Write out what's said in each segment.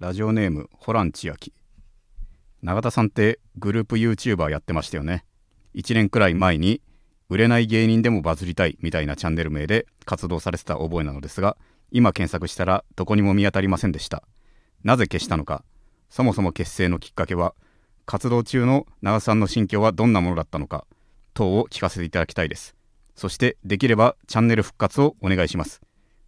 ラジオネームホラン千秋。永田さんってグループ YouTuber やってましたよね。1年くらい前に売れない芸人でもバズりたいみたいなチャンネル名で活動されてた覚えなのですが今検索したらどこにも見当たりませんでした。なぜ消したのかそもそも結成のきっかけは活動中の長田さんの心境はどんなものだったのか等を聞かせていただきたいです。そしてできればチャンネル復活をお願いします。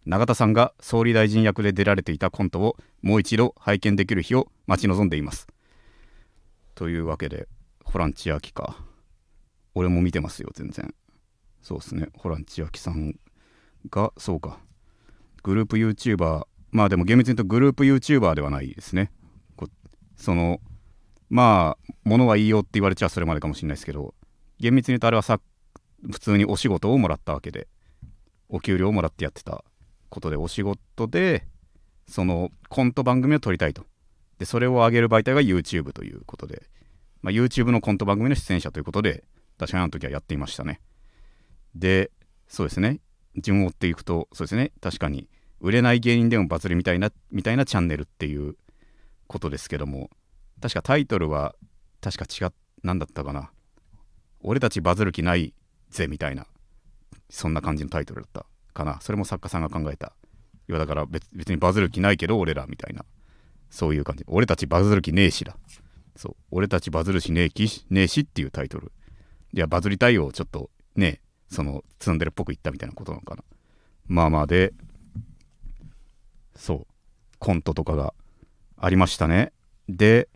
永田さんが総理大臣役で出られていたコントをもう一度拝見できる日を待ち望んでいます。というわけでホラン千秋か。俺も見てますよ全然。そうですね。ホラン千秋さんがそうか。グループ YouTuber まあでも厳密に言うとグループ YouTuber ではないですね。そのまあ物はいいよって言われちゃそれまでかもしれないですけど厳密に言うとあれはさ普通にお仕事をもらったわけでお給料をもらってやってた。ことでお仕事でそのコント番組を撮りたいと。でそれを上げる媒体が YouTube ということで、まあ、YouTube のコント番組の出演者ということで確かにあの時はやっていましたね。でそうですね。順を追っていくとそうですね。確かに売れない芸人でもバズるみたいなみたいなチャンネルっていうことですけども。確かタイトルは確か違っ何だったかな。俺たちバズる気ないぜみたいな。そんな感じのタイトルだった。かな。それも作家さんが考えた。いやだから別別にバズる気ないけど俺らみたいな。そういう感じ。俺たちバズる気ねえしだ。そう。俺たちバズるしねえきねえしっていうタイトル。いやバズりたいをちょっとねそのツンデレっぽく言ったみたいなことなのかな。まあまあでそう。コントとかがありましたね。で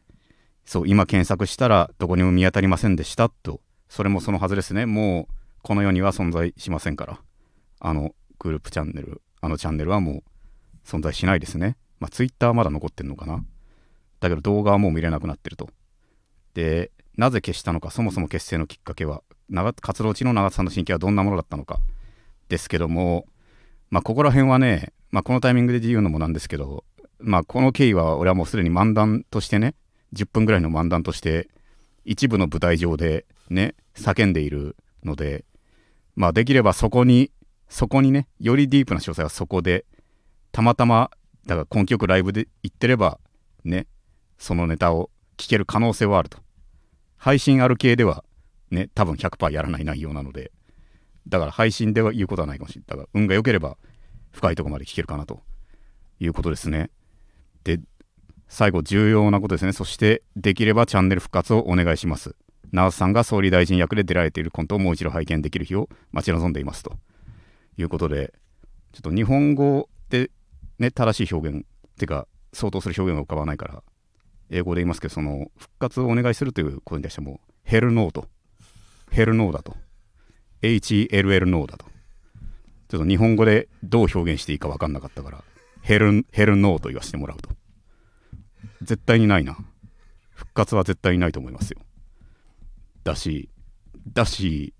そう今検索したらどこにも見当たりませんでしたと。それもそのはずですね。もうこの世には存在しませんから。あのグループチャンネルあのチャンネルはもう存在しないですね。まあツイッターはまだ残ってんのかな。だけど動画はもう見れなくなってると。でなぜ消したのかそもそも結成のきっかけは活動中の長田さんの心境はどんなものだったのかですけどもまあここら辺はね、まあ、このタイミングで言うのもなんですけどまあこの経緯は俺はもうすでに漫談としてね10分ぐらいの漫談として一部の舞台上でね叫んでいるのでまあできればそこにそこにねよりディープな詳細はそこでたまたまだから根気よくライブで言ってればねそのネタを聞ける可能性はあると。配信ある系ではね多分100%やらない内容なのでだから配信では言うことはないかもしれない。だから運が良ければ深いとこまで聞けるかなと。いうことですね。で最後重要なことですね。そしてできればチャンネル復活をお願いします。ナースさんが総理大臣役で出られているコントをもう一度拝見できる日を待ち望んでいますと。いうことでちょっと日本語でね正しい表現っていうか相当する表現が浮かばないから英語で言いますけどその復活をお願いするということに対してもヘルノーとヘルノーだと HELL ノーだとちょっと日本語でどう表現していいか分かんなかったからヘルヘルノーと言わせてもらうと。絶対にないな。復活は絶対にないと思いますよ。だしだし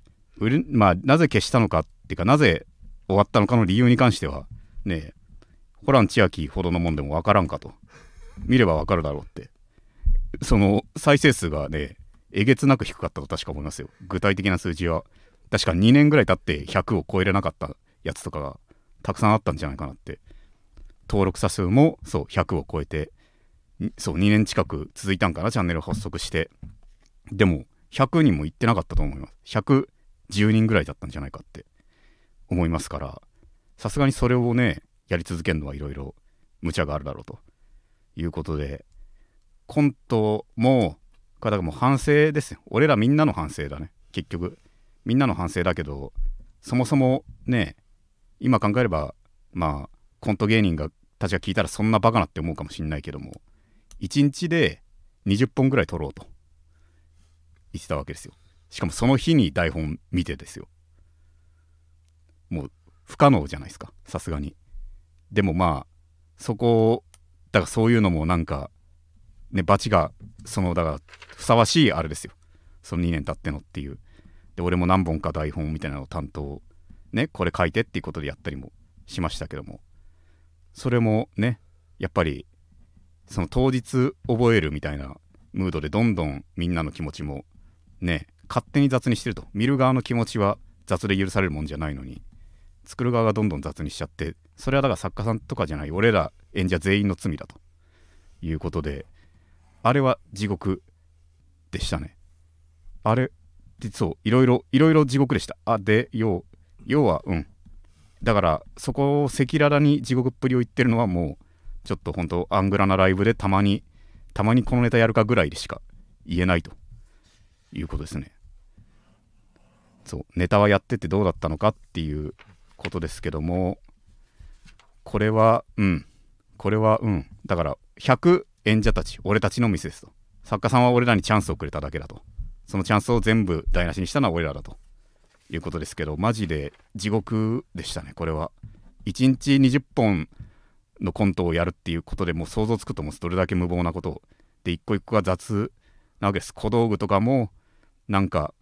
まあなぜ消したのかっていうかなぜ終わったのかの理由に関してはねホラン千秋ほどのもんでも分からんかと。見れば分かるだろうって。その再生数がねえげつなく低かったと確か思いますよ。具体的な数字は確か2年ぐらい経って100を超えれなかったやつとかがたくさんあったんじゃないかなって。登録者数もそう100を超えてそう2年近く続いたんかなチャンネル発足して。でも100人も行ってなかったと思います。110人ぐらいだったんじゃないかって。思いますからさすがにそれをねやり続けるのはいろいろ無茶があるだろうと。いうことでコントもだからもう反省ですよ。俺らみんなの反省だね。結局。みんなの反省だけどそもそもね今考えればまあコント芸人がたちが聞いたらそんなバカなって思うかもしんないけども1日で20本ぐらい撮ろうと。言ってたわけですよ。しかもその日に台本見てですよ。もう不可能じゃないですか。さすがに。でもまあそこだからそういうのもなんかねバチがそのだからふさわしいあれですよ。その2年経ってのっていう。で俺も何本か台本みたいなのを担当ねこれ書いてっていうことでやったりもしましたけども。それもねやっぱりその当日覚えるみたいなムードでどんどんみんなの気持ちもね勝手に雑にしてると。見る側の気持ちは雑で許されるもんじゃないのに。作る側がどんどん雑にしちゃってそれはだから作家さんとかじゃない俺ら演者全員の罪だということであれは地獄でしたね。あれでそういろいろいろいろ地獄でした。あで要要はうん。だからそこを赤裸々に地獄っぷりを言ってるのはもうちょっと本当アングラなライブでたまにたまにこのネタやるかぐらいでしか言えないと。いうことですね。そうネタはやっててどうだったのかっていうことですけどもこれはうん。これはうん。だから100演者たち俺たちの店ですと。作家さんは俺らにチャンスをくれただけだと。そのチャンスを全部台無しにしたのは俺らだと。いうことですけどマジで地獄でしたねこれは。1日20本のコントをやるっていうことでもう想像つくと思うんです。どれだけ無謀なことを。で一個一個が雑なわけです。小道具とかもなんか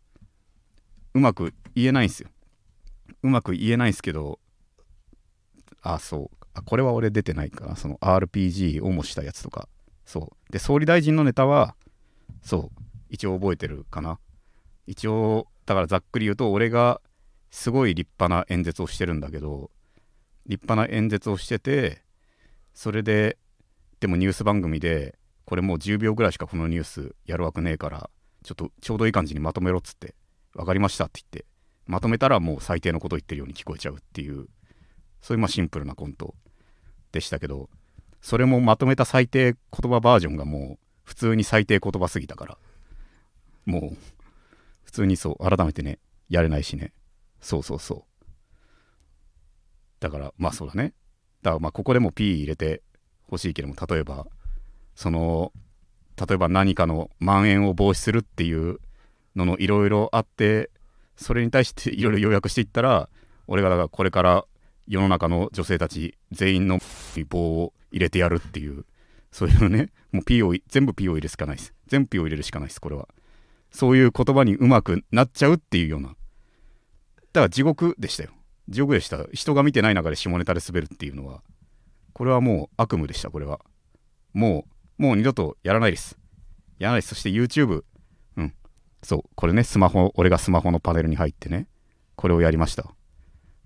うまく言えないんですよ。うまく言えないですけどあそう。あこれは俺出てないかな。その RPG を模したやつとか。そう。で総理大臣のネタはそう。一応覚えてるかな。一応だからざっくり言うと俺がすごい立派な演説をしてるんだけど立派な演説をしててそれででもニュース番組でこれもう10秒ぐらいしかこのニュースやるわけねえからちょっとちょうどいい感じにまとめろっつって分かりましたって言ってまとめたらもう最低のこと言ってるように聞こえちゃうっていうそういうまあシンプルなコントでしたけどそれもまとめた最低言葉バージョンがもう普通に最低言葉すぎたからもう普通にそう改めてねやれないしね。そうそうそう。だからまあそうだね。だからまあここでも P 入れてほしいけども例えばその例えば何かの蔓延を防止するっていうののいろいろあってそれに対していろいろ要約していったら俺がだからこれから世の中の女性たち全員の棒を入れてやるっていうそういうねもう P を全部 P を入れるしかないです。全部 P を入れるしかないですこれは。そういう言葉にうまくなっちゃうっていうような。だから地獄でしたよ。地獄でした。人が見てない中で下ネタで滑るっていうのはこれはもう悪夢でしたこれは。もうもう二度とやらないです。やらないです。そして YouTube そうこれねスマホ俺がスマホのパネルに入ってねこれをやりました。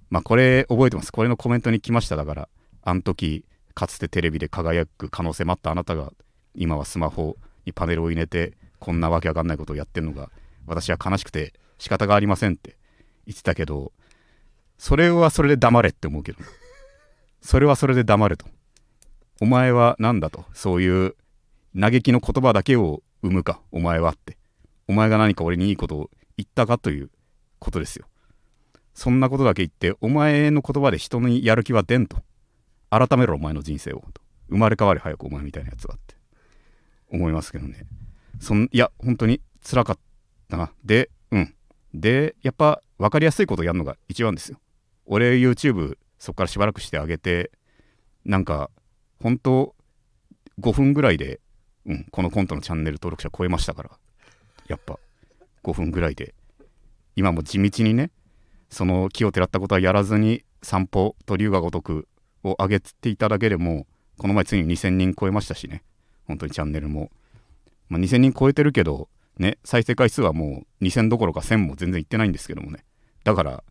まあこれ覚えてます？これのコメントに来ましただからあの時かつてテレビで輝く可能性もあったあなたが今はスマホにパネルを入れてこんなわけわかんないことをやってるのが私は悲しくて仕方がありませんって言ってたけどそれはそれで黙れって思うけどそれはそれで黙れと。お前は何だと？そういう嘆きの言葉だけを生むかお前はって。お前が何か俺にいいことを言ったかということですよ。そんなことだけ言ってお前の言葉で人にやる気は出んと。改めろお前の人生を。と。生まれ変わり早くお前みたいなやつはって。思いますけどね。そんいや本当につらかったな。でうん。でやっぱ分かりやすいことをやるのが一番ですよ。俺 YouTube そこからしばらくしてあげてなんか本当5分ぐらいで、うん、このコントのチャンネル登録者超えましたから。やっぱ5分ぐらいで。今も地道にねその木をてらったことはやらずに散歩と龍が如くを上げていただけでもこの前ついに2000人超えましたしね。本当にチャンネルも、まあ、2000人超えてるけどね再生回数はもう2000どころか1000も全然いってないんですけどもね。だから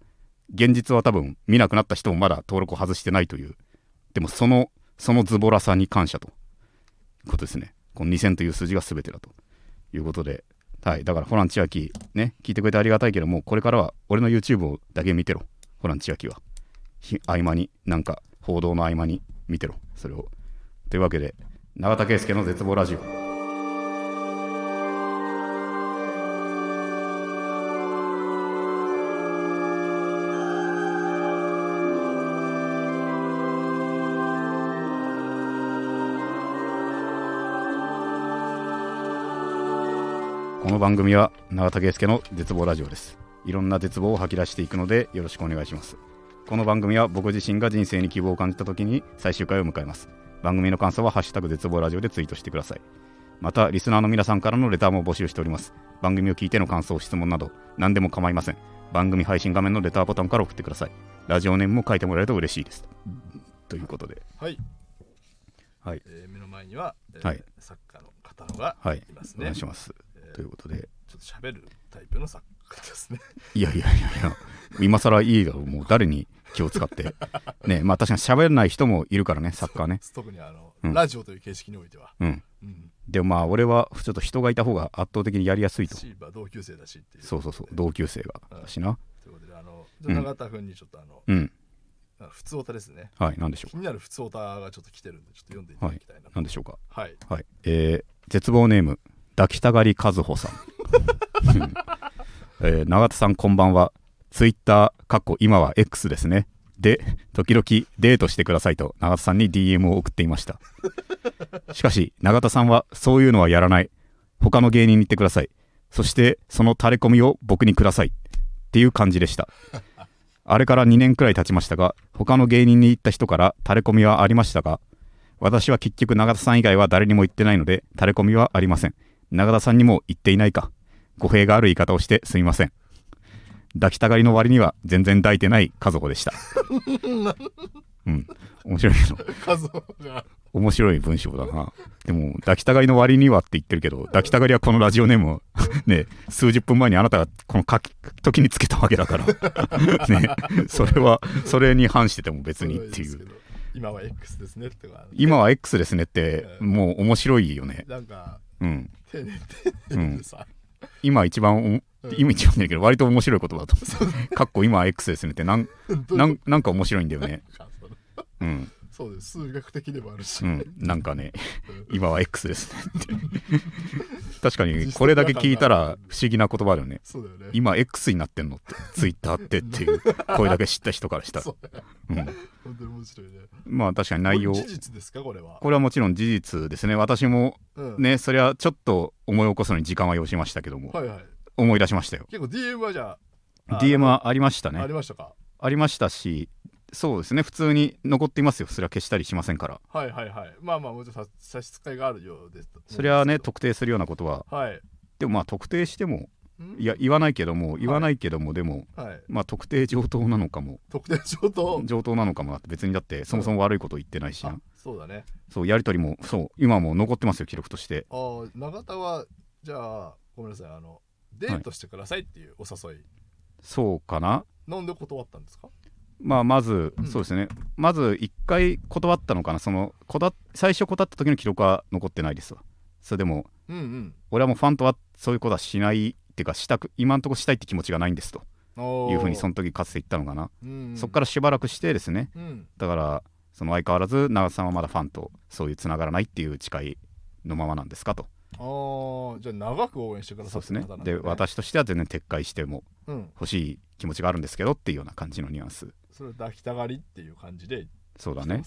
現実は多分見なくなった人もまだ登録を外してないという。でもそのそのズボラさに感謝と。いうことですね。この2000という数字が全てだと。いうことではい。だからホラン千秋ね聞いてくれてありがたいけどもこれからは俺の YouTube をだけ見てろ。ホラン千秋は。合間になんか報道の合間に見てろ。それを。というわけで永田圭介の絶望ラジオ。の番組は永田圭介の絶望ラジオです。いろんな絶望を吐き出していくのでよろしくお願いします。この番組は僕自身が人生に希望を感じた時に最終回を迎えます。番組の感想はハッシュタグ絶望ラジオでツイートしてください。またリスナーの皆さんからのレターも募集しております。番組を聞いての感想質問など何でも構いません。番組配信画面のレターボタンから送ってください。ラジオネームも書いてもらえると嬉しいです。ということで。はい、はい。えー目の前には、えーはい。作家の方のがはい。いますね、お願いします。えーということで。ちょっと喋るタイプの作家ですね。いやいやいやいや、今更いいだろう、もう誰に気を使って。ね、まあ確かに喋らない人もいるからね、サッカーね。特にあの、うん。ラジオという形式においては。うん。うん。でもまあ俺はちょっと人がいた方が圧倒的にやりやすいと。シーバー同級生だしっていう。そうそうそう同級生がだしなということで、あの、じゃあ永田君にちょっとあの、うん。あ普通オタですね。はい何でしょ気になる普通オタがちょっと来てるんで、ちょっと読んでいただきたいなう何でしょうか。はい。はい。えー、絶望ネーム抱きたがり和穂さん、えー永田さんこんばんは。ツイッターかっこ今は X ですね。で時々デートしてくださいと永田さんに DM を送っていました。しかし永田さんはそういうのはやらない。他の芸人に言ってください。そしてそのタレコミを僕にください。っていう感じでした。あれから2年くらい経ちましたが他の芸人に行った人からタレコミはありましたが私は結局永田さん以外は誰にも言ってないのでタレコミはありません。永田さんにも言っていないか。語弊がある言い方をしてすみません。抱きたがりの割には全然抱いてない家族でした。うん。面白いけど。面白い文章だな。でも抱きたがりの割にはって言ってるけど抱きたがりはこのラジオネームを ね数十分前にあなたがこの書き時につけたわけだから。ね。それはそれに反してても別にっていう。今は X ですねってか。今は X ですねってもう面白いよね。なんか、うん。丁寧丁寧でさ、今一番おうん。今一番だけど割と面白い言葉だと思う。かっこ今は X ですねってなん なんなんか面白いんだよね。うんそうです。数学的でもあるし、うん。なんかねうん。今は X ですね。っ て確かにこれだけ聞いたら不思議な言葉だよね。そうだよね。今 X になってんのってツイッターってっていうこれだけ知った人からしたら。そう。だようん、本当に面白いね。まあ確かに内容。これ事実ですか？これは。これはもちろん事実ですね。私もうん。ねそれはちょっと思い起こすのに時間は要しましたけどもはいはい。思い出しましたよ。結構 DM はじゃああ DM はありましたあねりましたか？ありましたしそうですね。普通に残っていますよ。それは消したりしませんから。はいはいはい。まあまあもちろん差差し支えがあるようです。それはねと特定するようなことは。はい。でもまあ特定してもん？いや言わないけども言わないけどもでもはい。まあ特定上等なのかも。特定上と上等なのかも。なって別にだってそもそも悪いこと言ってないしあなそうだね。そうやり取りもそう今も残ってますよ記録として。あー永田はじゃあごめんなさい。あのデートしてくださいっていうお誘い、そうかな。なんで断ったんですか？まあまずうん。そうですね。まず一回断ったのかな。そのこだ最初断った時の記録は残ってないですわ。それでもうんうん。俺はもうファンとはそういうことはしないっていうかしたく今んとこしたいって気持ちがないんですと。いうふうにその時かつて言ったのかな、うんそっからしばらくしてですね。うん。だからその相変わらず長田さんはまだファンとそういうつながらないっていう誓いのままなんですかと。あー。じゃあ長く応援してくださそうですねってる方なんだで私としては全然撤回してもうん。欲しい気持ちがあるんですけどっていうような感じのニュアンスそれ抱きたがりっていう感じでそうだね。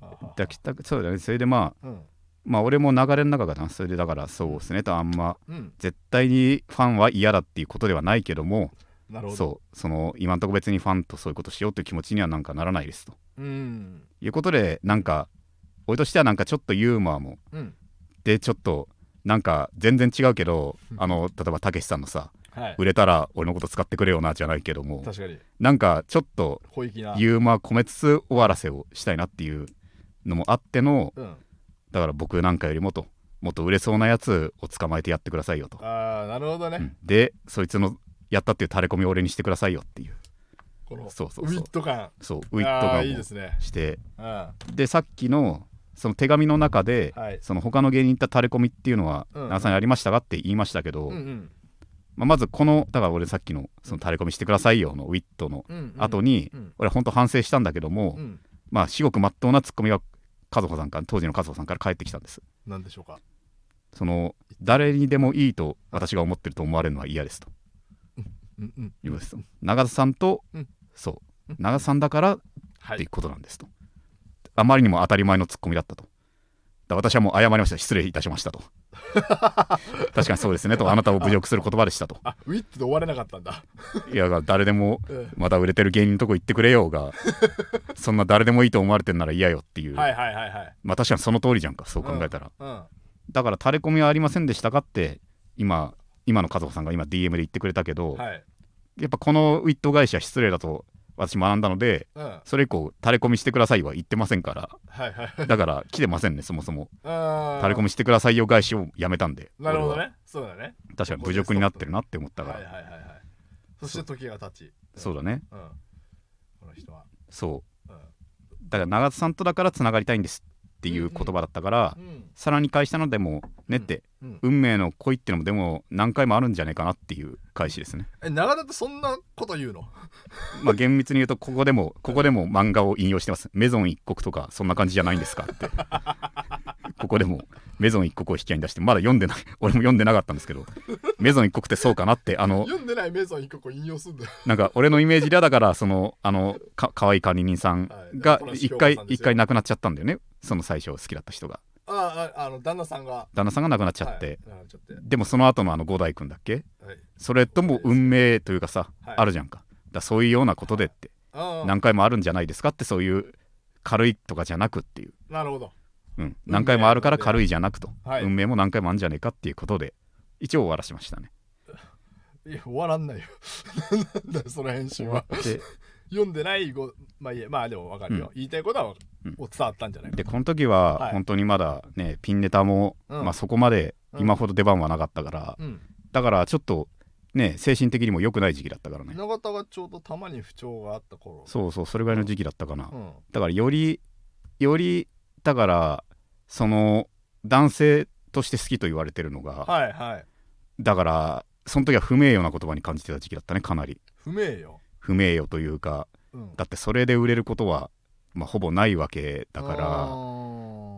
抱きたそうだね。それでまあうん。まあ俺も流れの中がなそれでだからそうですね。とあんまうん。絶対にファンは嫌だっていうことではないけどもなるほど。そう。その今んとこ別にファンとそういうことしようという気持ちにはなんかならないですと。うん。いうことでなんか俺としてはなんかちょっとユーモアも。うん。でちょっとなんか全然違うけどうん。あの例えばたけしさんのさはい。売れたら俺のこと使ってくれよなじゃないけども。確かに。なんかちょっとユーモア込めつつ終わらせをしたいなっていうのもあってのうん。だから僕なんかよりもともっと売れそうなやつを捕まえてやってくださいよと、ああなるほどね、うん。でそいつのやったっていうタレコミを俺にしてくださいよっていう。このそうそうそう。ウィット感。そうウィットあーいいがもですね。して。うん。はでさっきのその手紙の中で、い。その他の芸人に行ったタレコミっていうのはうん。長さんにありましたかって言いましたけど、うんうんまあ、まずこのだから俺さっきのそのタレコミしてくださいよのウィットの後に、うん。俺本当反省したんだけども、うん。まあ至極まっとうなツッコミが和穂さんから当時の和穂さんから返ってきたんです。なんでしょうか？その誰にでもいいと私が思ってると思われるのは嫌ですと。いうことです長田さんと、うん。そう。長田さんだからはい。っていうことなんですと、あまりにも当たり前のツッコミだったと。だ私はもう謝りました。失礼いたしましたと 確かにそうですねとあなたを侮辱する言葉でしたと。あウィットで終われなかったんだ。いや誰でもうんまだ売れてる芸人のとこ行ってくれようが そんな誰でもいいと思われてんなら嫌よっていう、はいはいはいはい。まあ確かにその通りじゃんかそう考えたら、うん。だからタレコミはありませんでしたかって今今の和穂さんが今 DM で言ってくれたけど、はい。やっぱこのウィット返しは失礼だと私学んだのでうん。はそれ以降タレコミしてくださいは言ってませんから。いはい。だから来てませんねそもそも。タタレコミしてくださいよ返しをやめたんで。なるほどね。そうだね。確かに侮辱になってるなって思ったから、はいはいはいはい。そして時が経ち。そうだね。うん。この人は。そう。うん。だから長田さんとだからつながりたいんですっていう言葉だったから、うんさらに返したのでもねって、うん運命の恋ってのもでも何回もあるんじゃないかなっていう返しですね。え長田ってそんなこと言うの？まあ厳密に言うとここでもここでも漫画を引用してます。メゾン一国とかそんな感じじゃないんですかって。ここでもメゾン一国を引き合いに出してまだ読んでない。俺も読んでなかったんですけど。メゾン一国ってそうかなってあの読んでないメゾン一個引用すんだよ。なんか俺のイメージではだからそのあのか可愛い管理人さんがはい。一回一回亡くなっちゃったんだよね。その最初好きだった人があああの旦那さんが。旦那さんが亡くなっちゃって、はい、ちょっとでもその後のあの五代君だっけ？はい。それとも運命というかさ、はい。あるじゃんか。だそういうようなことでって、ああ。何回もあるんじゃないですかってそういう軽いとかじゃなくっていう、なるほど。うん、何回もあるから軽いじゃなくと、はい。運命も何回もあるんじゃねえかっていうことで一応終わらしましたね。いや終わらんないよ。なんだよその編集終わは読んでないごまあいいやまあでも分かるよ、うん。言いたいことは、うん。お伝わったんじゃない？かでこの時ははい。本当にまだねピンネタも、うん。まあ、そこまでうん。今ほど出番はなかったから、うん。だからちょっとね精神的にも良くない時期だったからね。永田がちょうどたまに不調があった頃。そうそうそれぐらいの時期だったかな、うん。だからよりよりだからその男性として好きと言われてるのが、はいはい。だからその時は不名誉な言葉に感じてた時期だったねかなり。不明よ、不名誉というかうん、だってそれで売れることは、まあ、ほぼないわけだからら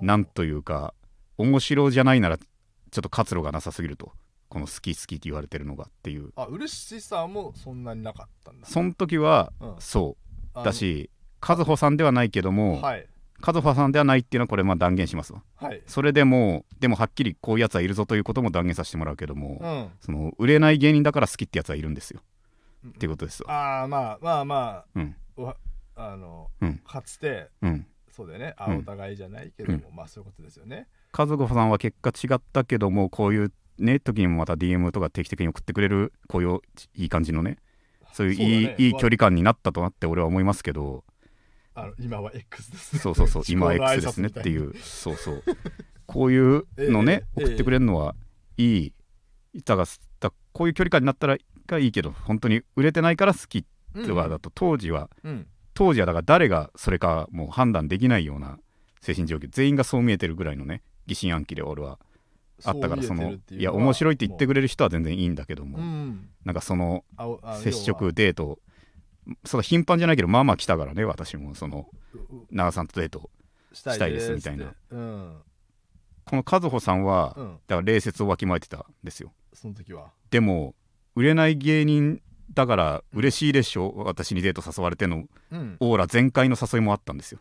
なんというか面白じゃないならちょっと活路がなさすぎると。この好き好きって言われてるのがっていう。あ嬉しさもそんなになかったんだ。その時はうん。そう。だし和穂さんではないけども、はい。和穂さんではないっていうのはこれまあ断言しますわ。はい。それでもでもはっきりこういうやつはいるぞということも断言させてもらうけども、うん。その売れない芸人だから好きってやつはいるんですよっていうことですわ。ああまあまあまうん。あわあの、うん。かつてうん。そうだよね。あうん。お互いじゃないけども、まあそういうことですよね。和子さんは結果違ったけどもこういうね時にもまた DM とか定期的に送ってくれるこういういい感じのねそういういい,、ね。いい距離感になったとなって俺は思いますけど。あの今は X ですそうそうそう 今 X ですねっていう。そうそう。こういうのね、ええ送ってくれるのはいいだからだこういう距離感になったらがいいけど本当に売れてないから好きうんとかだと当時は、うん。当時はだから誰がそれかもう判断できないような精神状況全員がそう見えてるぐらいのね疑心暗鬼で俺はあったからそのいや面白いって言ってくれる人は全然いいんだけども、うん。なんかその接触デートその頻繁じゃないけどまあまあ来たからね私もその長さんとデートうしたいですみたいな。うん。この和穂さんは、うん。だから礼節をわきまえてたんですよ。その時は。でも売れない芸人だから嬉しいでしょ？私にデート誘われてのうん。オーラ全開の誘いもあったんですよ。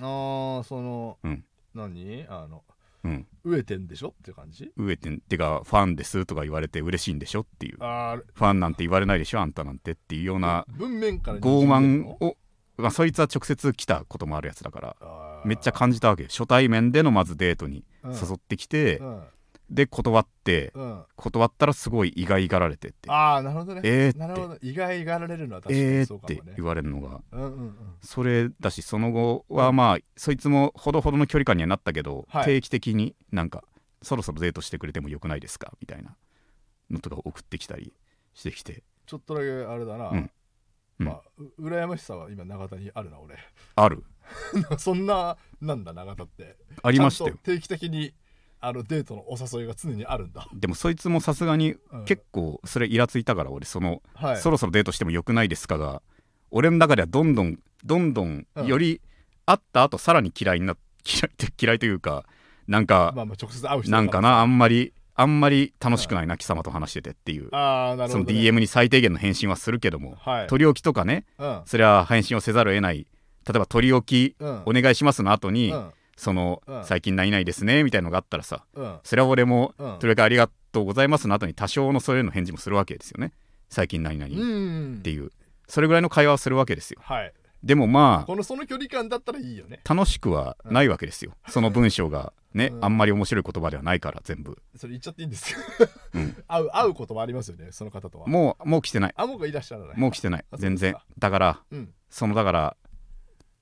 ああその、うん。何？あのうん。飢えてんでしょって感じ？飢えてんてかファンですとか言われて嬉しいんでしょっていう。あファンなんて言われないでしょ？あんたなんてっていうようなあ文面から傲慢をを、まあ、そいつは直接来たこともあるやつだからめっちゃ感じたわけよ。初対面でのまずデートに誘ってきて、うんで断ってうん。うん断ったらすごい意外がられてって。ああなるほどね。えーって。なるほど。意外がられるのは確かえーってにそうかもね。言われるのが。うんうんうん。それだしその後はまあそいつもほどほどの距離感にはなったけど、はい。定期的になんかそろそろデートしてくれてもよくないですか？みたいなのとか送ってきたりしてきて。ちょっとだけあれだな、うん。うん。まあう羨ましさは今永田にあるな俺。ある。そんななんだ永田って。ありましたよ。定期的にあのデートのお誘いが常にあるんだ、でもそいつもさすがにうん。結構それイラついたから俺その、はい。そろそろデートしてもよくないですかが俺の中ではどんどんどんどんうん。より会った後さらに嫌いにな嫌いって 嫌いというかなんか、まあまあ直接会う人なんかなあんまりあんまり楽しくないな貴様と話しててっていうああなるそのほど、ね、DM に最低限の返信はするけども、はい。取り置きとかねうん。それは返信をせざるを得ない。例えば取り置きうん。お願いしますの後に、うんその、うん。最近何々ですねみたいのがあったらさうん。それは俺も、うん。とりあえずありがとうございますの後に多少のそれの返事もするわけですよね。最近何々っうんていう、それぐらいの会話をするわけですよ。はい。でもまあこのその距離感だったらいいよね。楽しくはないわけですよ、その文章がね、うん。あんまり面白い言葉ではないから全部。それ言っちゃっていいんですよ、うん。会う会うこともありますよねその方とは。もうもう来てない。あもうがいらっしゃらない。もう来てない。あ全然。だからうん。そのだから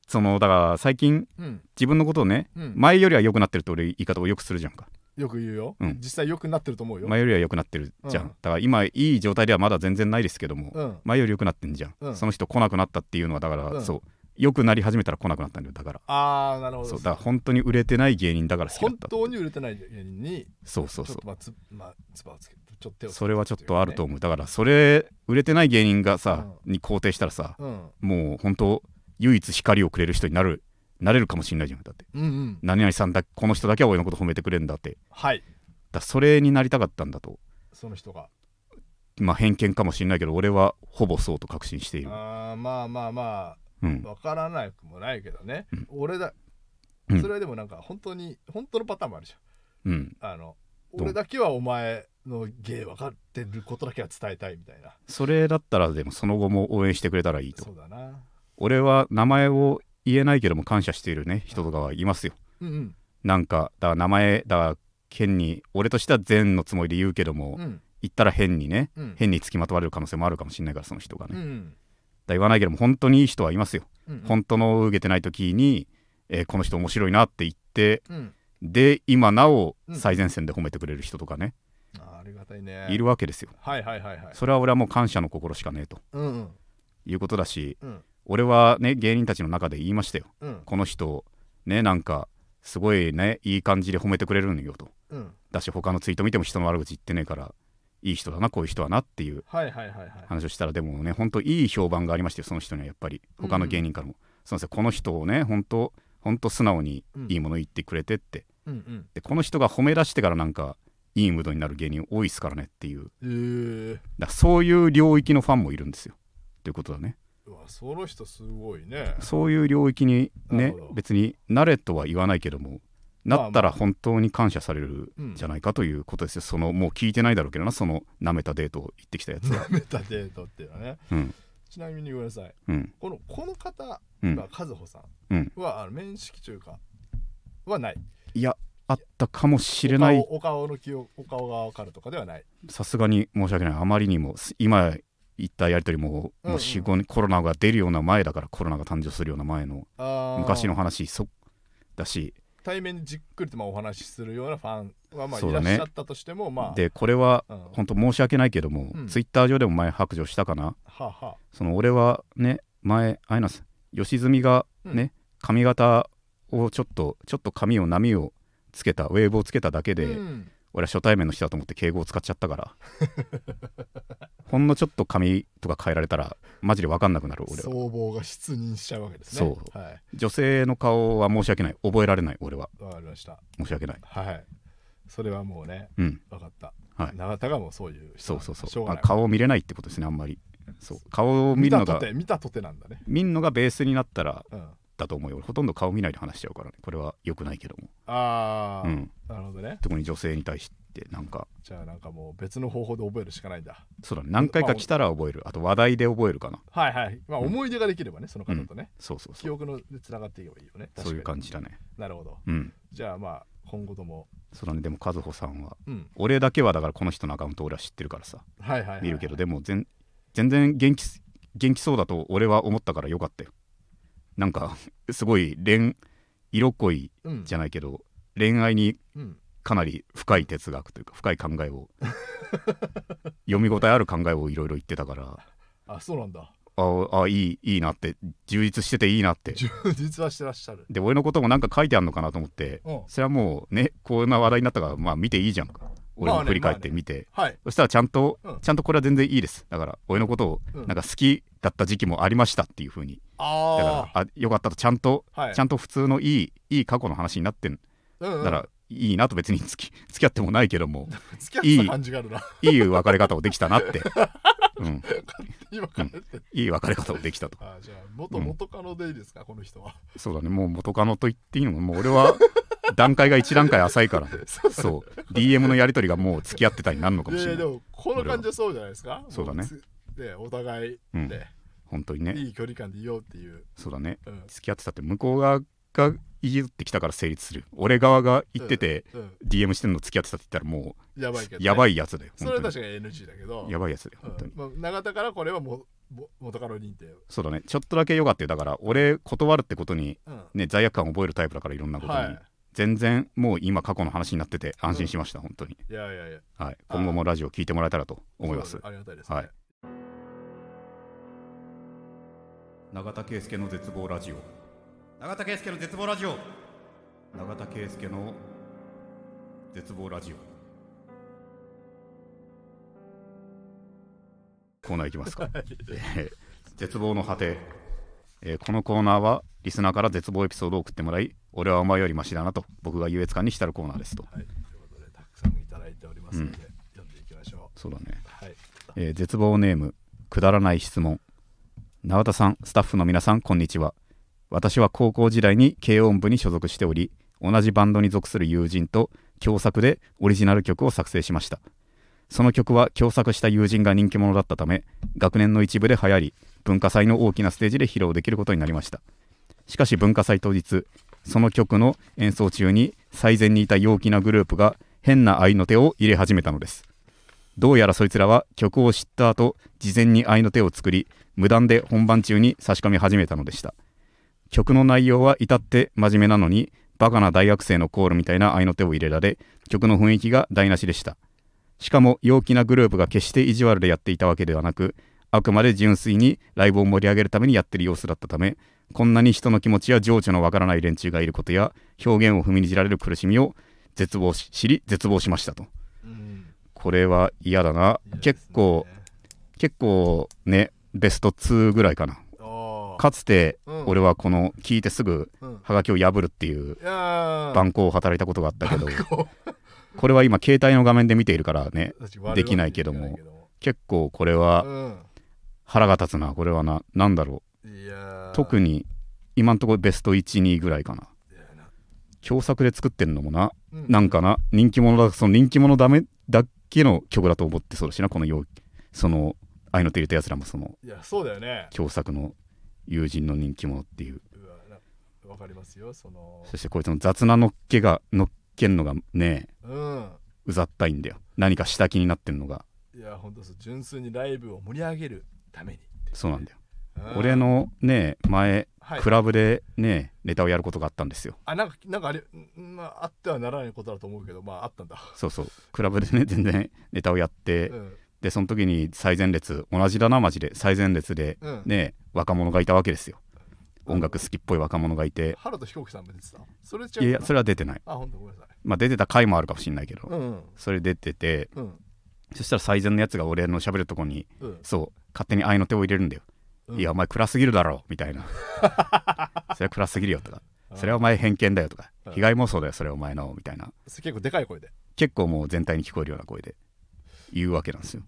そのだから最近うん。自分のことをね、うん。前よりは良くなってるって俺言い方をよくするじゃんか。よく言うよ、うん。実際良くなってると思うよ、前よりは良くなってるじゃん、うん。だから今いい状態ではまだ全然ないですけども、うん。前より良くなってんじゃん、うん。その人来なくなったっていうのはだから、うん。そう。良くなり始めたら来なくなったんだよだから。ああなるほど。そう。だから本当に売れてない芸人だから好きだ本った。当に売れてない芸人にそうそうそう。まあつまあつばをつけてちょっと手をつけてそれはちょっとあると思思う。だからそれ売れてない芸人がさ、うに肯定したらさううん。もう本当唯一光をくれる人になるなれるかもしれないじゃんだって。うんうん。何々さんだこの人だけは俺のこと褒めてくれるんだって。はい。だそれになりたかったんだと。その人が。まあ偏見かもしれないけど俺はほぼそうと確信している。あーまあまあまうん。あわからなくもないけどね、うん。俺だ。うん。それはでもなんか本当に本当のパターンもあるじうん。ゃん。あの俺だけはお前の芸分かってることだけは伝えたいみたいな。それだったらでもその後も応援してくれたらいいと。そうだな俺は名前を言えないけども感謝しているね人とかはいますよ。うんうん。なんかだから名前だから変に俺としては善のつもりで言うけども、うん。言ったら変にねうん。変につきまとわれる可能性もあるかもしれないからその人がね、うんら言わないけども本当にいい人はいますよ、うん本当の受けてない時に、えーこの人面白いなって言ってうん。で今なおうん。最前線で褒めてくれる人とかね、ありがたいね。いるわけですよ。はいはいはいはい。それは俺はもう感謝の心しかねえとうんうん。いうことだしうん俺はね芸人たちの中で言いましたよ。うん。この人ねなんかすごいねいい感じで褒めてくれるんよと。うん。だし他のツイート見ても人の悪口言ってねえからいい人だなこういう人はなっていう話をしたらでもね本当いい評判がありましたよその人にはやっぱり。他の芸人からも、そうなんですよ。この人をね本当本当素直にいいもの言ってくれてって、うんうん。でこの人が褒め出してからなんかいいムードになる芸人多いっすからねっていう。えー、だそういう領域のファンもいるんですよ。ということだねその人すごいね。そういう領域にね別に慣れとは言わないけどもなったら本当に感謝されるじゃないかということですよ、そのもう聞いてないだろうけどなその舐めたデートを言ってきたやつは。舐めたデートっていうのはね。うん。ちなみにごめんなさい。うん。このこの方うん。が和穂さうん。んは、あの面識というかはない。いやあったかもしれない。お顔の記憶お顔が分かるとかではない。さすがに申し訳ない。あまりにもす今言ったやり取りもうんもうん。う4、5年コロナが出るような前だからコロナが誕生するような前の昔の話そだし。対面でじっくりとまあお話しするようなファンはまあいらっしゃったとしてもまあでこれはうん。本当申し訳ないけども、うん。ツイッター上でも前白状したかな。はあはあ。その俺はね前あいなす。吉住がね、髪型をちょっとちょっと髪を波をつけたウェーブをつけただけで、うん俺は初対面の人だと思って敬語を使っちゃったから。ほんのちょっと髪とか変えられたらマジで分かんなくなる俺は。僧帽が出現しちゃうわけですね。そう。はい。女性の顔は申し訳ない。覚えられない俺は。わかりました。申し訳ない。はい。それはもうねうん。分かった。はい。永田がもうそういう人そうそうそう。あ顔を見れないってことですねあんまり。そう。顔を見見たとるのがて見たとてなんだね。見るのがベースになったらうんだと思うよ。俺ほとんど顔見ないで話しちゃうからね。これは良くないけども。ああ、うん。なるほどね。特に女性に対してなんか。じゃあなんかもう別の方法で覚えるしかないんだ。そうだね。何回か来たら覚える。あと話題で覚えるかな。はいはい。まあうん。思い出ができればねその方とね、そうそうそう。記憶のでつながっていけばいいよね。そういう感じだね。になるほど。うん。じゃあまあ今後とも。そうだね。でも和穂さんはうん。俺だけはだからこの人のアカウント俺は知ってるからさ。はいはいはい、見るけどでも全全然元気す元気そうだと俺は思ったからよかったよなんかすごい恋色恋うん。じゃないけど恋愛にうん。かなり深い哲学というか深い考えを 読み応えある考えをいろいろ言ってたからあそうなんだ。ああいいいいなって充実してていいなって。充実はしてらっしゃる。で俺のこともなんか書いてあるのかなと思ってうん。それはもうねこんな話題になったからまあ見ていいじゃん俺まあねも振り返っまあね。て見て、はい。そしたらちゃんと、うん。ちゃんとこれは全然いいです。だから俺のことをうん。なんか好きだった時期もありましたっていう風に。だかあらあよかったとちゃんと、あはい。ちゃんと普通のいいいい過去の話になってん。うんうん。だからいいなと別に付き 付き合ってもないけども 付き合ってた感じがあるな。いい別れ方をできたなって、うん。いい別れ方をできたと。あじゃあ元うん。元カノでいいですか、この人は。そうだね。もう元カノと言っていいのももう俺は 段階が一段階浅いから そう。DM のやり取りがもう付き合ってたになるのかもしれない。いでもこの感じはそうじゃないですか。そうだね。でお互いうん。で、本当にね。いい距離感でいようっていう。そうだね。うん。付き合ってたって向こう側がいじってきたから成立する。俺側が言ってて、うん、DM してんの付き合ってたって言ったらもやばいけど、うやばい。いやつだよそれは確かに NG だけど。にやばいやつだよ本当に、うんまあ、永田からこれはもうも元カノ認定。そうだね。ちょっとだけよかったよ。だから俺断るってことにうん。ね罪悪感を覚えるタイプだからいろんなことに、はい。全然もう今過去の話になってて安心しました、本当に、いやいやいや。はい、今後もラジオ聞いてもらえたらと思います。ありがたいですね。はい。永田圭介の絶望ラジオ。永田圭介の絶望ラジオ。永田圭介の絶望ラジオ。コーナーいきますか、えー絶望の果て、えーこのコーナーはリスナーから絶望エピソードを送ってもらい俺はお前よりマシだなと僕が優越感に浸るコーナーですと。はい、ということでたくさんいただいておりますので、読んでいきましょそうだね。う。はい。えー絶望ネームくだらない質問。永田さんスタッフの皆さんこんにちは。私は高校時代に軽音部に所属しており同じバンドに属する友人と共作でオリジナル曲を作成しました。その曲は共作した友人が人気者だったため学年の一部で流行り文化祭の大きなステージで披露できることになりました。しかし文化祭当日その曲の演奏中に最前にいた陽気なグループが変な愛の手を入れ始めたのです。どうやらそいつらは曲を知った後事前に愛の手を作り無断で本番中に差し込み始めたのでした。曲の内容は至って真面目なのにバカな大学生のコールみたいな愛の手を入れられ曲の雰囲気が台無しでした。しかも陽気なグループが決して意地悪でやっていたわけではなくあくまで純粋にライブを盛り上げるためにやってる様子だったためこんなに人の気持ちや情緒のわからない連中がいることや表現を踏みにじられる苦しみを絶望し知り絶望しましたと。うん。これは嫌だな。ね結構結構ねベスト2ぐらいかな。かつてうん。俺はこの聞いてすぐうん。ハガキを破るっていういやー。番号を働いたことがあったけど こ これは今携帯の画面で見ているからねできないけども結構これは腹が立つなこれはな。なんだろう。特に今んところベスト12ぐらいかな。共作で作ってんのもな。うん。なんかな。人気者だその人気者ダメだけの曲だと思ってそうだしなこのようその愛の手入れたやつらもそのいや、そうだよね。共作の友人の人気者っていう。わかりますよ、その。そしてこいつの雑なのっけがのっけんのがねうん。うざったいんだよ。何か下気になってんのが。いや、ほんとそう、純粋にライブを盛り上げるために。そうなんだようん俺、のね前はいクラブでねネタをやることがあったんですよあ、なんか、なんかあれ、んまあ、あってはならないことだと思うけど、まあ、あったんだ。そうそうクラブでね全然ネタをやってうん。でその時に最前列同じだなマジで最前列でうん。ね若者がいたわけですようん音楽好きっぽい若者がいて原田飛行機さんも出てた？それ違ういやそれは出てないあ、ほんとごめんなさい。まあ出てた回もあるかもしんないけどうんうん。それ出ててうん。そしたら最前のやつが俺の喋るとこにうん。そう勝手に愛の手を入れるんだよ。うん。いやお前暗すぎるだろみたいな。それは暗すぎるよとか。それはお前偏見だよとか。うん。被害妄想だよそれはお前のみたいな。結構でかい声で？結構もう全体に聞こえるような声で言うわけなんですよ、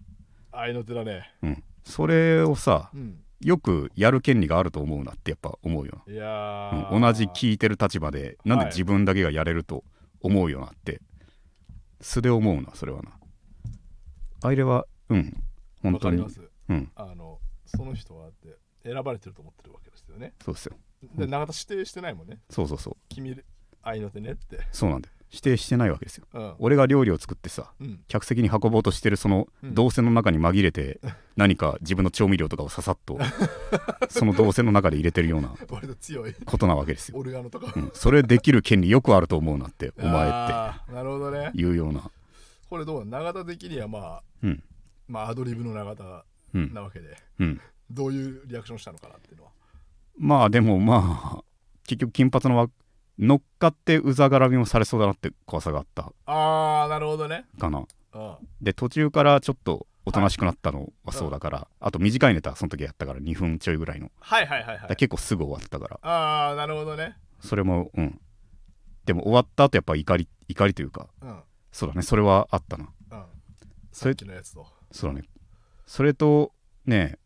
愛の手だね。うん、それをさうん。よくやる権利があると思うなってやっぱ思うよいやうん。同じ聞いてる立場でなんではい。自分だけがやれると思うよなって。素で思うなそれはな。あれはうん。本当に。うんあの、その人はって選ばれてると思ってるわけですよね。そうですよで、永田指定してないもんね。そうそうそう君、愛の手ねって。そうなんだよ指定してないわけですようん。俺が料理を作ってさうん。客席に運ぼうとしてるそのうん動線の中に紛れて何か自分の調味料とかをささっと その動線の中で入れてるようなことなわけですよ。うん、それできる権利よくあると思うなってお前ってなるほどね。言うようなこれどう？永田的にはまあ、うんまあアドリブの永田うんなわけで、うんどういうリアクションしたのかなっていうのは。まあでもまあ結局金髪のわ乗っかってうざがらみもされそうだなって怖さがあったああ、なるほどね。かなうん。で途中からちょっとおとなしくなったのはそうだから、あと短いネタその時やったから2分ちょいぐらいのはいはいはいはい。ら結構すぐ終わったからああ、なるほどね。それもうんでも終わった後やっぱ怒り怒りというかうん。そうだねそれはあったなうん。それさっきのやつと。そうだねそれとね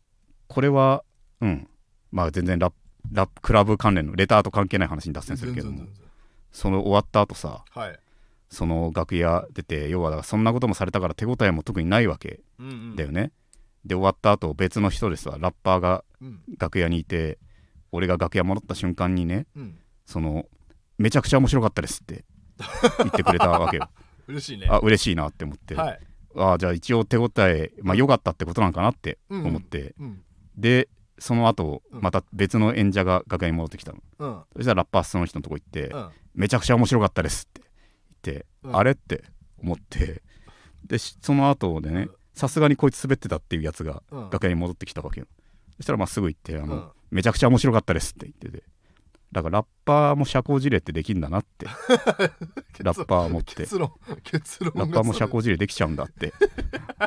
これはうんまあ全然ラップラップクラブ関連のレターと関係ない話に脱線するけどもその終わった後さはい。その楽屋出て要はだからそんなこともされたから手応えも特にないわけうんうんだよね、で終わった後別の人でさラッパーがうん楽屋にいて俺が楽屋戻った瞬間にねうん。そのめちゃくちゃ面白かったですって言ってくれたわけよ 嬉しいね。あ嬉しいなって思って、はい。あじゃあ一応手応えまあ良かったってことなんかなってうん思って、うん。でその後うん。また別の演者が楽屋に戻ってきたの。うん。そしたらラッパーその人のとこ行って、うん。めちゃくちゃ面白かったですって言って、うん。あれって思って。でしその後でねうん。さすがにこいつ滑ってたっていうやつがうん。楽屋に戻ってきたわけよ。そしたらまあすぐ行ってあの、うん。めちゃくちゃ面白かったですって言っててだからラッパーも社交辞令ってできるんだなって。ラッパー持って。ラッパーも社交辞令できちゃうんだって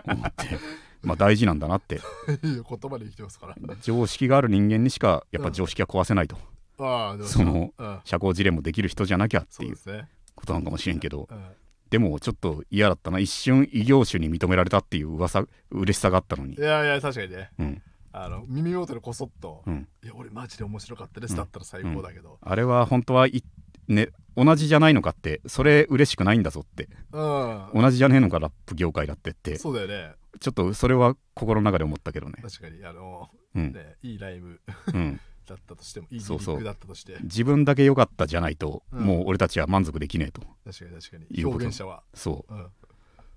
思って。まあ大事なんだなって。いいよ言葉で生きてますから。常識がある人間にしかやっぱ常識は壊せないと、ああでもそのうん。社交辞令もできる人じゃなきゃっていうことなのかもしれんけど。うん。でもちょっと嫌だったな。一瞬異業種に認められたっていう噂嬉しさがあったのに。いやいや確かにね。うんあの耳元でこそっとうん「いや俺マジで面白かったです」だったら最高だけど。あれは本当はいね同じじゃないのかってそれ嬉しくないんだぞって。うん。同じじゃねえのかラップ業界だってって。そうだよね。ちょっとそれは心の中で思ったけどね。確かにあのうん。ねいいライブうん。だったとしてもいいリリそうそうックだったとして。自分だけ良かったじゃないと、うん。もう俺たちは満足できねえと。確かに確かに。表現者は。そう。うん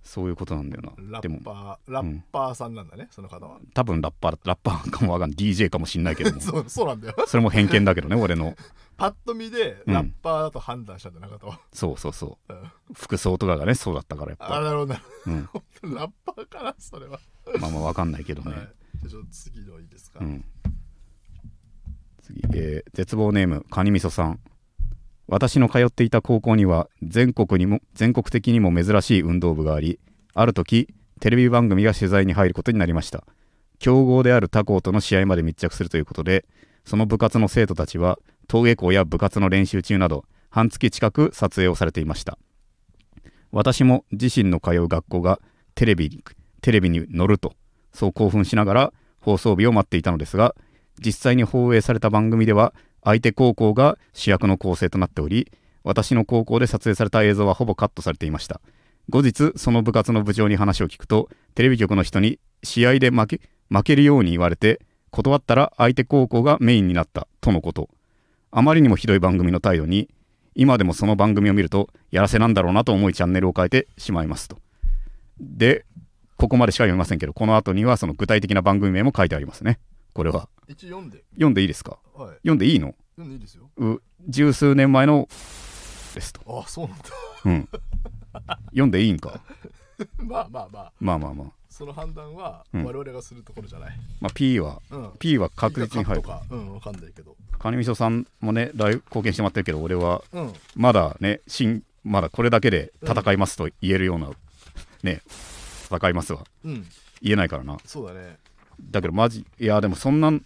そういうことなんだよな。でもラッパーラッパーさんなんだねその方は。多分ラッパーラッパーかもわかんない。DJ かもしんないけども。そうそうなんだよ。それも偏見だけどね 俺の。パッと見でうん。ラッパーだと判断したんだなかとそうそうそう。うん。服装とかがねそうだったからやっぱ、あなるほどなうん、ラッパーかなそれは。まあまあわかんないけどね、はい。じゃあちょっと次のいいですか。うん、次、えー絶望ネームカニみそさん私の通っていた高校には全国にも全国的にも珍しい運動部がありある時テレビ番組が取材に入ることになりました。強豪である他校との試合まで密着するということでその部活の生徒たちは登下校や部活の練習中など半月近く撮影をされていました。私も自身の通う学校がテレビにテレビに乗るとそう興奮しながら放送日を待っていたのですが実際に放映された番組では相手高校が主役の構成となっており私の高校で撮影された映像はほぼカットされていました。後日その部活の部長に話を聞くとテレビ局の人に試合で負け負けるように言われて断ったら相手高校がメインになったとのこと。あまりにもひどい番組の態度に今でもその番組を見るとやらせなんだろうなと思いチャンネルを変えてしまいますと。でここまでしか読みませんけどこの後にはその具体的な番組名も書いてありますね。これは。一応読んで。読んでいいですか？はい。読んでいいの？読んでいいですよ。う十数年前のですと、あそうなんだ。うん、読んでいいんか？まあまあまあ。まあまあまあ、その判断はうん。我々がするところじゃない。まあ、P はうん。P は確実に入るとかうんわかんないけど。カニみそさんもね大貢献してもらってるけど俺はうん。まだね新まだこれだけで戦いますと言えるような、ね戦いますはうん。言えないからな。そうだねだけどマジいやでもそんなうん。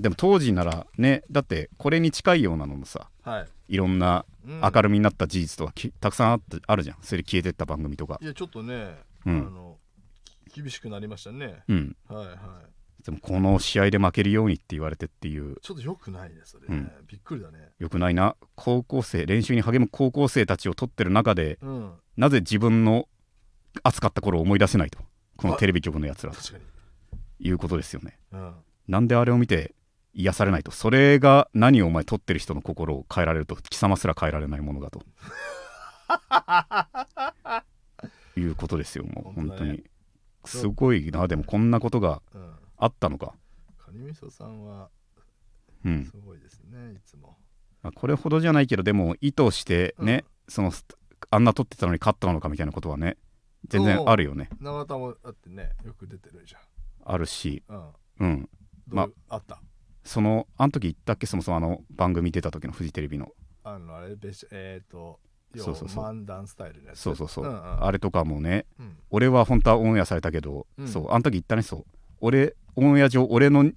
でも当時ならねだってこれに近いようなのもさはい。いろんなうん。明るみになった事実とかきたくさんあってあるじゃん。それで消えてった番組とか。いやちょっとねあうん。の厳しくなりましたね。うん。はいはい。でもこの試合で負けるようにって言われてっていう。ちょっと良くないねそれね。うん。びっくりだね。よくないな。高校生練習に励む高校生たちを取ってる中でうん。なぜ自分の熱かった頃を思い出せないと。このテレビ局のやつらと。確かにいうことですよね。うん。なんであれを見て癒されないと。それが何をお前取ってる人の心を変えられると。貴様すら変えられないものだと。いうことですよもう。本当だねすごいな。でもこんなことがうん。あったのか。カニみそさんはうん。すごいですねいつも。まあこれほどじゃないけどでも意図してね、そのあんな撮ってたのに勝ったのかみたいなことはね全然あるよね。永田もだってねよく出てるじあるしうん。まあった？そのあの時言ったっけ？そもそもあの番組出た時のフジテレビの。あのあれえっとそうそうそう。漫談スタイルのやつ？そうそうそう、んうん。あれとかもねうん。俺は本当はオンエアされたけど、うん。そうあの時言ったねそう。俺オンエア上俺の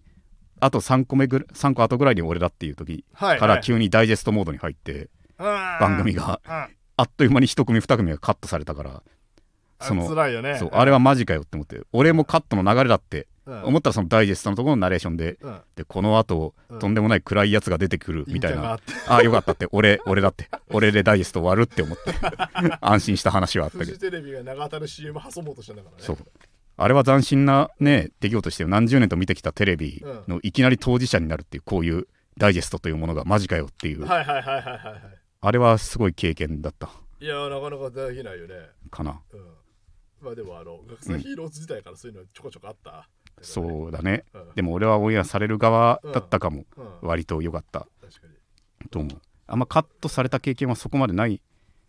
あと3個目ぐら3個後ぐらいに俺だっていう時からはい。はい急にダイジェストモードに入って番番組が。うん。あっという間に1組2組がカットされたからそそのの辛いよね。そうあれはマジかよって思って俺もカットの流れだってうん。思ったらそのダイジェストのところのナレーションでうん。でこの後、うん。とんでもない暗いやつが出てくるみたいなああよかったって。俺俺だって。俺でダイジェスト終わるって思って 安心した話はあったフけど。ジテレビが長田の CM 挟もうとしたんだからね。そう。あれは斬新なね出来事して何十年と見てきたテレビのいきなり当事者になるっていうこういうダイジェストというものがマジかよっていう。はいはいはいはいはいはい。あれはすごい経験だった。いやなかなかできないよね。かな。うんまあでもあの学生ヒーローズ時代からそういうのはちょこちょこあったそうだね。うん。でも俺はオンエアされる側だったかも。うん。割と良かった。と思う。あんまカットされた経験はそこまでない。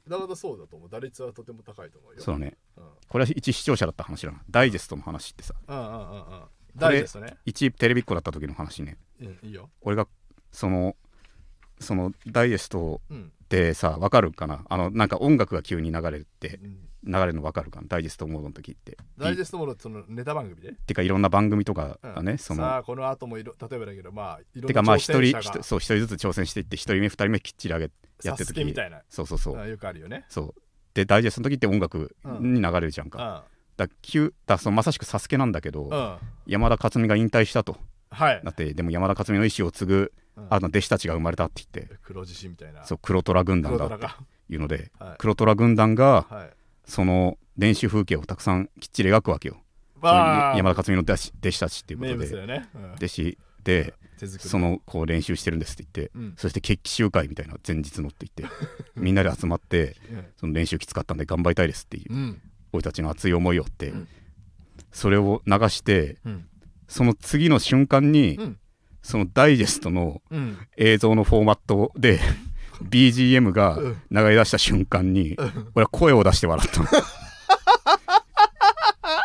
長田そうだと思う。打率はとても高いと思うよ。そうだね。うん。これは一視聴者だった話だな。ダイジェストの話ってさ。うんうんうんうん。大事ですよね。一テレビっ子だった時の話ね。うんいいよ。俺がそのそのダイジェストうん。ってさ分かるかな？あのなんか音楽が急に流れるってうん流れるの分かるかなダイジェストモードの時って。ダイジェストものそのネタ番組で？てかいろんな番組とかうん。がね、そのさあこの後もいろ例えばだけどまあいろんなてかまあ一人そう一人ずつ挑戦していって一人目二人目きっちり上げやってサスる時ケみたいな。そうそうそう、あよくあるよね。そう。でダイジェストの時って音楽に流れるじゃんか、うん。だ急だそのまさしくサスケなんだけど、うん。山田勝美が引退したと。はい。なってでも山田勝美の意思を継ぐうん。あの弟子たちが生まれたって言って。黒獅子みたいな。そう黒虎軍団だっていうのではい。黒虎軍団がはいその練習風景をたくさんきっちり描くわけよ。山田勝美の弟子弟子たちっていうこ名とでね。うん。弟子でそのこう練習してるんですって言ってうん。そして決起集会みたいな前日のって言ってみんなで集まってその練習きつかったんで頑張りたいですっていううん。俺たちの熱い思いをってうん。それを流してうん。その次の瞬間にうん。そのダイジェストのうん。映像のフォーマットで BGM がうん。流れ出した瞬間に俺は声を出して笑ったの。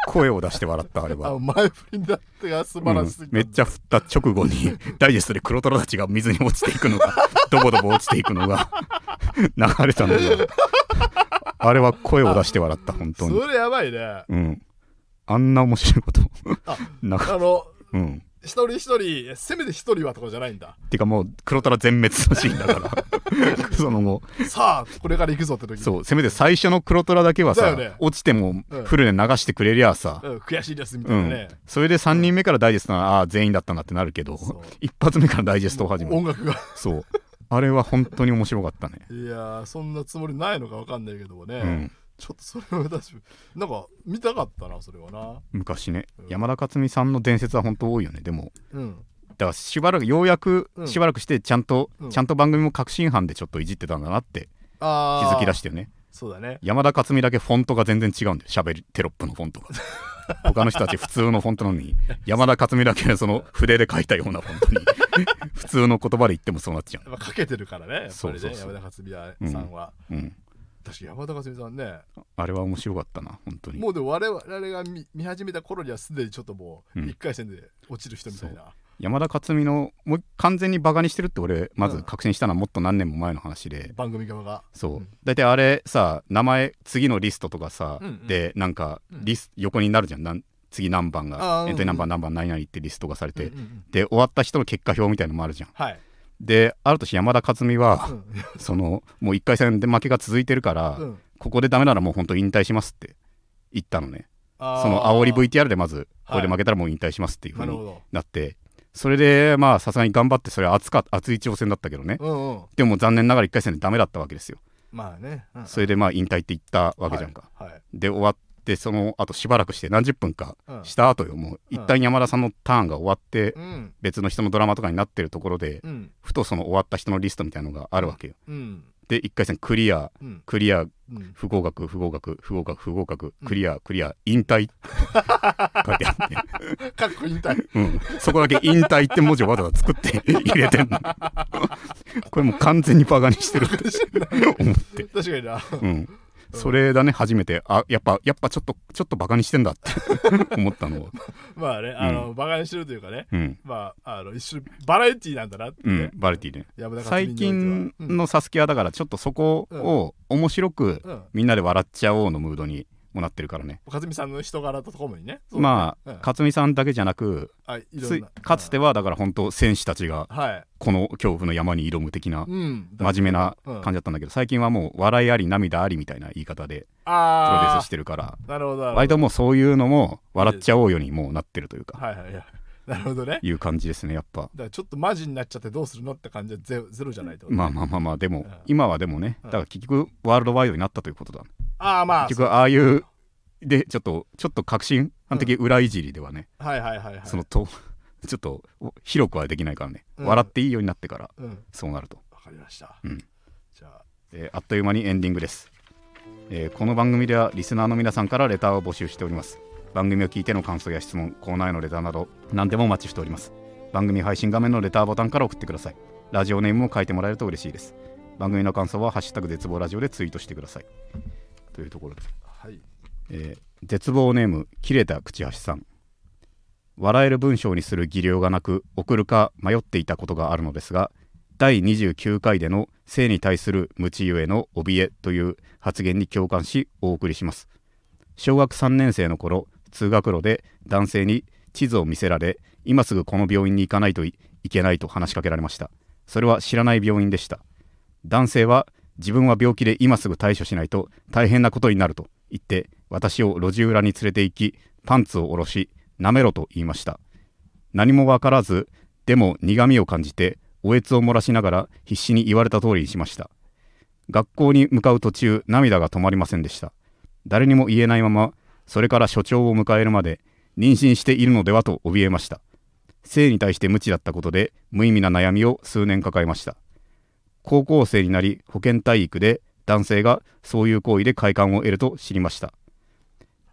声を出して笑ったあれは。あ前振りだってが素晴らしすぎうん。めっちゃ振った直後に ダイジェストで黒虎たちが水に落ちていくのがドボドボ落ちていくのが 流れたのが。あれは声を出して笑った本当に。それやばいね。うん。あんな面白いことあなんかあのうん一人一人せめて一人はとかじゃないんだ。てかもう黒虎全滅のシーンだから。そのもさあこれから行くぞって時うそうせめて最初の黒虎だけはさ、ね。落ちてもうん。フルで流してくれりゃさ、うん悔しいですみたうんいなね。それで3人目からダイジェストならああ全員だったなってなるけどそう。一発目からダイジェストを始める音楽が。そう。あれは本当に面白かったね。いやーそんなつもりないのかわかんないけどもね、うんちょっとそれは私なんか見たかったなそれはな。昔ね。うん。山田勝美さんの伝説は本当多いよねでも。うん。だからしばらくようやくうん。しばらくしてちゃんと、うん。ちゃんと番組も革新犯でちょっといじってたんだなってあ気づき出ししてよね。そうだね。山田勝美だけフォントが全然違うんだよ喋るテロップのフォントが。他の人たち普通のフォントなのに山田勝美だけその筆で書いたようなフォントに 普通の言葉で言ってもそうなっちゃやっぱかけてるからねやっぱりねそうそうそう。山田勝美さんは、う、うん、確山田勝美さんね。あれは面白かったな本当に。もうでも我々が見見始めた頃にはすでにちょっともううん。1回戦で落ちる人みたいな、山田勝美のもう完全にバカにしてるって俺まず確信したのはもっと何年も前の話で、番組側が。そう。うん。大体あれさ名前次のリストとかさ、うんうん。でなんかうん。リス横になるじゃん。なん次何番がうんエントリーナンバー何番何々ってリストがされて、うんうんうん。で終わった人の結果表みたいのもあるじゃん。はい、である年山田勝美は、うん。そのもう1回戦で負けが続いてるから、うん。ここでダメならもう本当引退しますって言ったのね。その煽り VTR でまずはいこれで負けたらもう引退しますっていう風になってそれでまあさすがに頑張ってそれは熱か熱い挑戦だったけどね。うんうん。でも残念ながら1回戦でダメだったわけですよ。まあね、うん。それでまあ引退って言ったわけじゃんか、はい、はい。で終わってその後しばらくして何十分かうん。した後よもう一旦山田さんのターンが終わってうん。別の人のドラマとかになってるところでうん。ふとその終わった人のリストみたいなのがあるわけよ。うん。で1回戦クリアうん。クリアうん。不合格不合格不合格不合格クリアクリア引退。書いてあって、かっこ引退。うん、そこだけ引退って文字をわざわざ作って 入れてんの。これもう完全にバカにしてるって思って。確かにな。うんそれだね初めて。あやっぱやっぱちょっとちょっとバカにしてんだって。思ったの。はまあねあの、バカにしてるというかね。うん、まああの一種バラエティーなんだなってう。ね、ん、バレティね。山田勝最近うん。のサスケはだからちょっとそこを面白くうん。みんなで笑っちゃおうのムードにもなってるからね。勝美さんの人柄とともにね。まあうん。勝美さんだけじゃなくかつてはだから本当戦士たちがはい。この恐怖の山に挑む的なうん。真面目なうん。感じだったんだけど最近はもう笑いあり涙ありみたいな言い方でプロデュあースしてるから割ともうそういうのも笑っちゃおうようにもうなってるというかはいはいはい なるほどね。いう感じですねやっぱ。だからちょっとマジになっちゃってどうするのって感じはゼロゼロじゃないとまあまあまあまあでもうん。今はでもねうん。だから結局ワールドワイドになったということだああまあ結局ああいうでちょっとちょっと革新犯的裏いじりではね。はいはいはいはい。そのと ちょっと広くはできないからね。うん。笑っていいようになってからうん。わそうなると。かりました、うん。じゃあ。えーあっという間にエンディングです、えーこの番組ではリスナーの皆さんからレターを募集しております。番組を聞いての感想や質問コーナーへのレターなど何でもお待ちしております。番組配信画面のレターボタンから送ってください。ラジオネームも書いてもらえると嬉しいです。番組の感想は「ハッシュタグ絶望ラジオ」でツイートしてくださいというところで、はい。えー絶望ネーム切れた口橋さん。笑える文章にする技量がなく送るか迷っていたことがあるのですが第29回での性に対する無知ゆえの怯えという発言に共感しお送りします。小学3年生の頃通学路で男性に地図を見せられ今すぐこの病院に行かないといけないと話しかけられました。それは知らない病院でした。男性は自分は病気で今すぐ対処しないと大変なことになると言って私を路地裏に連れて行きパンツを下ろし舐めろと言いました。何も分からずでも苦みを感じておえつを漏らしながら必死に言われた通りにしました。学校に向かう途中涙が止まりませんでした。誰にも言えないままそれから所長を迎えるまで妊娠しているのではと怯えました。性に対して無知だったことで無意味な悩みを数年抱えました。高校生になり保健体育で男性がそういう行為で快感を得ると知りました。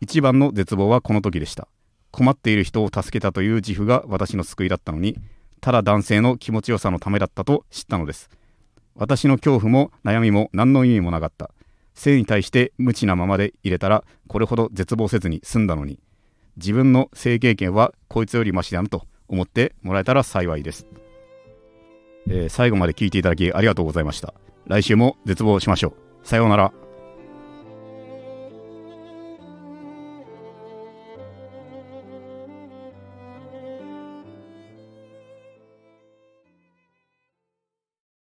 一番の絶望はこの時でした。困っている人を助けたという自負が私の救いだったのにただ男性の気持ちよさのためだったと知ったのです。私の恐怖も悩みも何の意味もなかった。性に対して無知なままで入れたらこれほど絶望せずに済んだのに。自分の性経験はこいつよりマシだなと思ってもらえたら幸いです、えー最後まで聞いていただきありがとうございました。来週も絶望しましょう。さようなら。